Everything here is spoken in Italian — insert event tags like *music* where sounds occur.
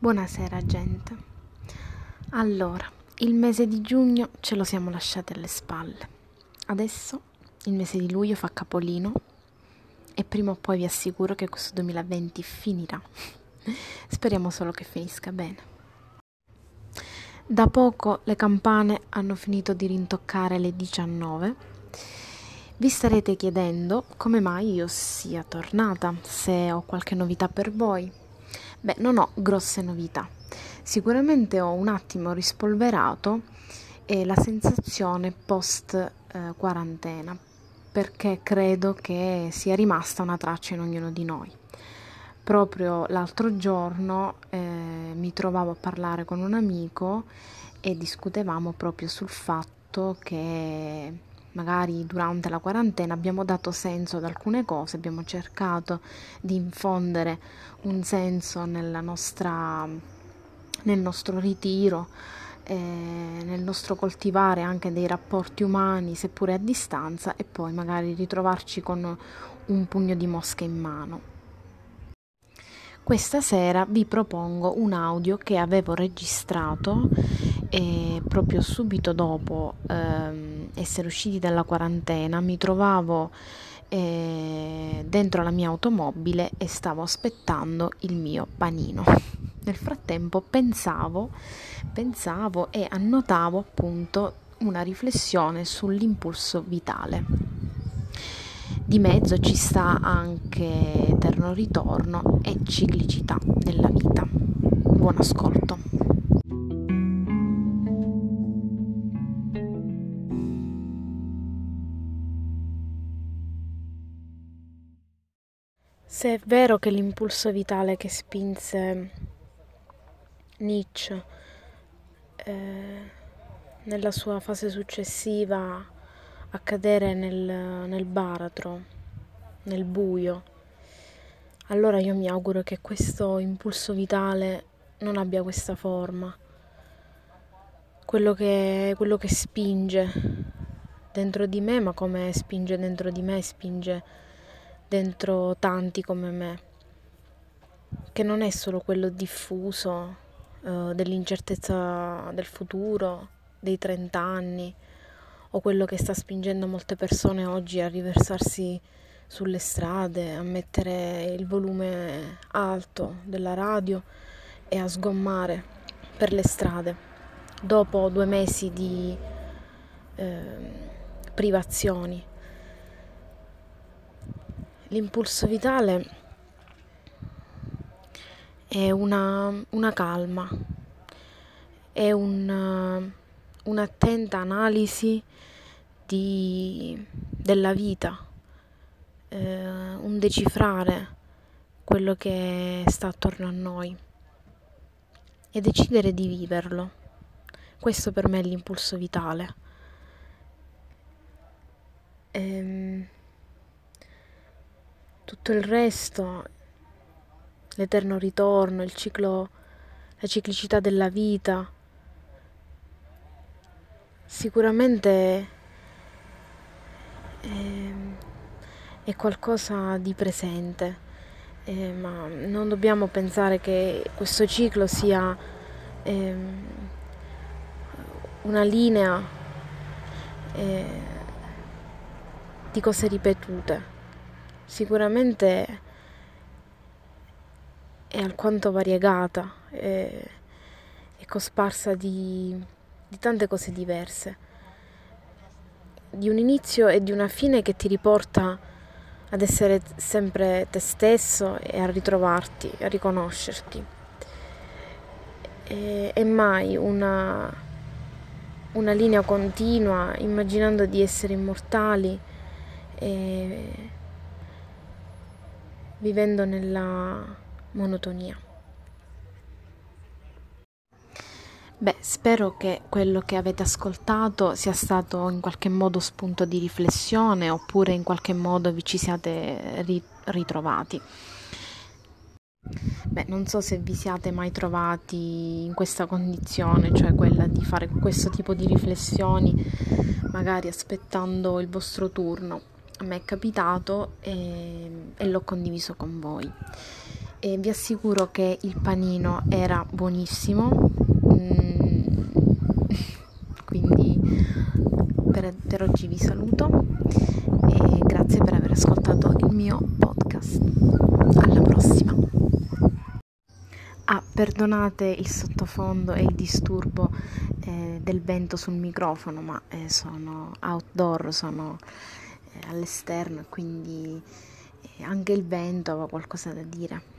Buonasera gente. Allora, il mese di giugno ce lo siamo lasciati alle spalle. Adesso il mese di luglio fa capolino e prima o poi vi assicuro che questo 2020 finirà. *laughs* Speriamo solo che finisca bene. Da poco le campane hanno finito di rintoccare le 19. Vi starete chiedendo come mai io sia tornata, se ho qualche novità per voi. Beh, non ho grosse novità. Sicuramente ho un attimo rispolverato eh, la sensazione post eh, quarantena, perché credo che sia rimasta una traccia in ognuno di noi. Proprio l'altro giorno eh, mi trovavo a parlare con un amico e discutevamo proprio sul fatto che magari durante la quarantena abbiamo dato senso ad alcune cose, abbiamo cercato di infondere un senso nostra, nel nostro ritiro, eh, nel nostro coltivare anche dei rapporti umani, seppure a distanza, e poi magari ritrovarci con un pugno di mosche in mano. Questa sera vi propongo un audio che avevo registrato e proprio subito dopo ehm, essere usciti dalla quarantena mi trovavo eh, dentro la mia automobile e stavo aspettando il mio panino. *laughs* Nel frattempo pensavo, pensavo e annotavo appunto una riflessione sull'impulso vitale. Di mezzo ci sta anche eterno ritorno e ciclicità della vita. Buon ascolto. Se è vero che l'impulso vitale che spinse Nietzsche eh, nella sua fase successiva a cadere nel, nel baratro, nel buio, allora io mi auguro che questo impulso vitale non abbia questa forma. Quello che, quello che spinge dentro di me, ma come spinge dentro di me, spinge dentro tanti come me, che non è solo quello diffuso uh, dell'incertezza del futuro, dei 30 anni, o quello che sta spingendo molte persone oggi a riversarsi sulle strade, a mettere il volume alto della radio e a sgommare per le strade. Dopo due mesi di eh, privazioni L'impulso vitale è una, una calma, è un, un'attenta analisi di, della vita, eh, un decifrare quello che sta attorno a noi e decidere di viverlo. Questo per me è l'impulso vitale. Ehm, tutto il resto, l'eterno ritorno, il ciclo, la ciclicità della vita, sicuramente è, è qualcosa di presente, eh, ma non dobbiamo pensare che questo ciclo sia eh, una linea eh, di cose ripetute sicuramente è alquanto variegata e, cosparsa di, di tante cose diverse, di un inizio e di una fine che ti riporta ad essere sempre te stesso e a ritrovarti, a riconoscerti. E, e mai una, una linea continua, immaginando di essere immortali e vivendo nella monotonia. Beh, spero che quello che avete ascoltato sia stato in qualche modo spunto di riflessione oppure in qualche modo vi ci siate ritrovati. Beh, non so se vi siate mai trovati in questa condizione, cioè quella di fare questo tipo di riflessioni, magari aspettando il vostro turno a me è capitato e, e l'ho condiviso con voi. e vi assicuro che il panino era buonissimo. Mm, *laughs* quindi per, per oggi vi saluto e grazie per aver ascoltato il mio podcast. Alla prossima! Ah, perdonate il sottofondo e il disturbo eh, del vento sul microfono, ma eh, sono outdoor, sono all'esterno e quindi eh, anche il vento aveva qualcosa da dire.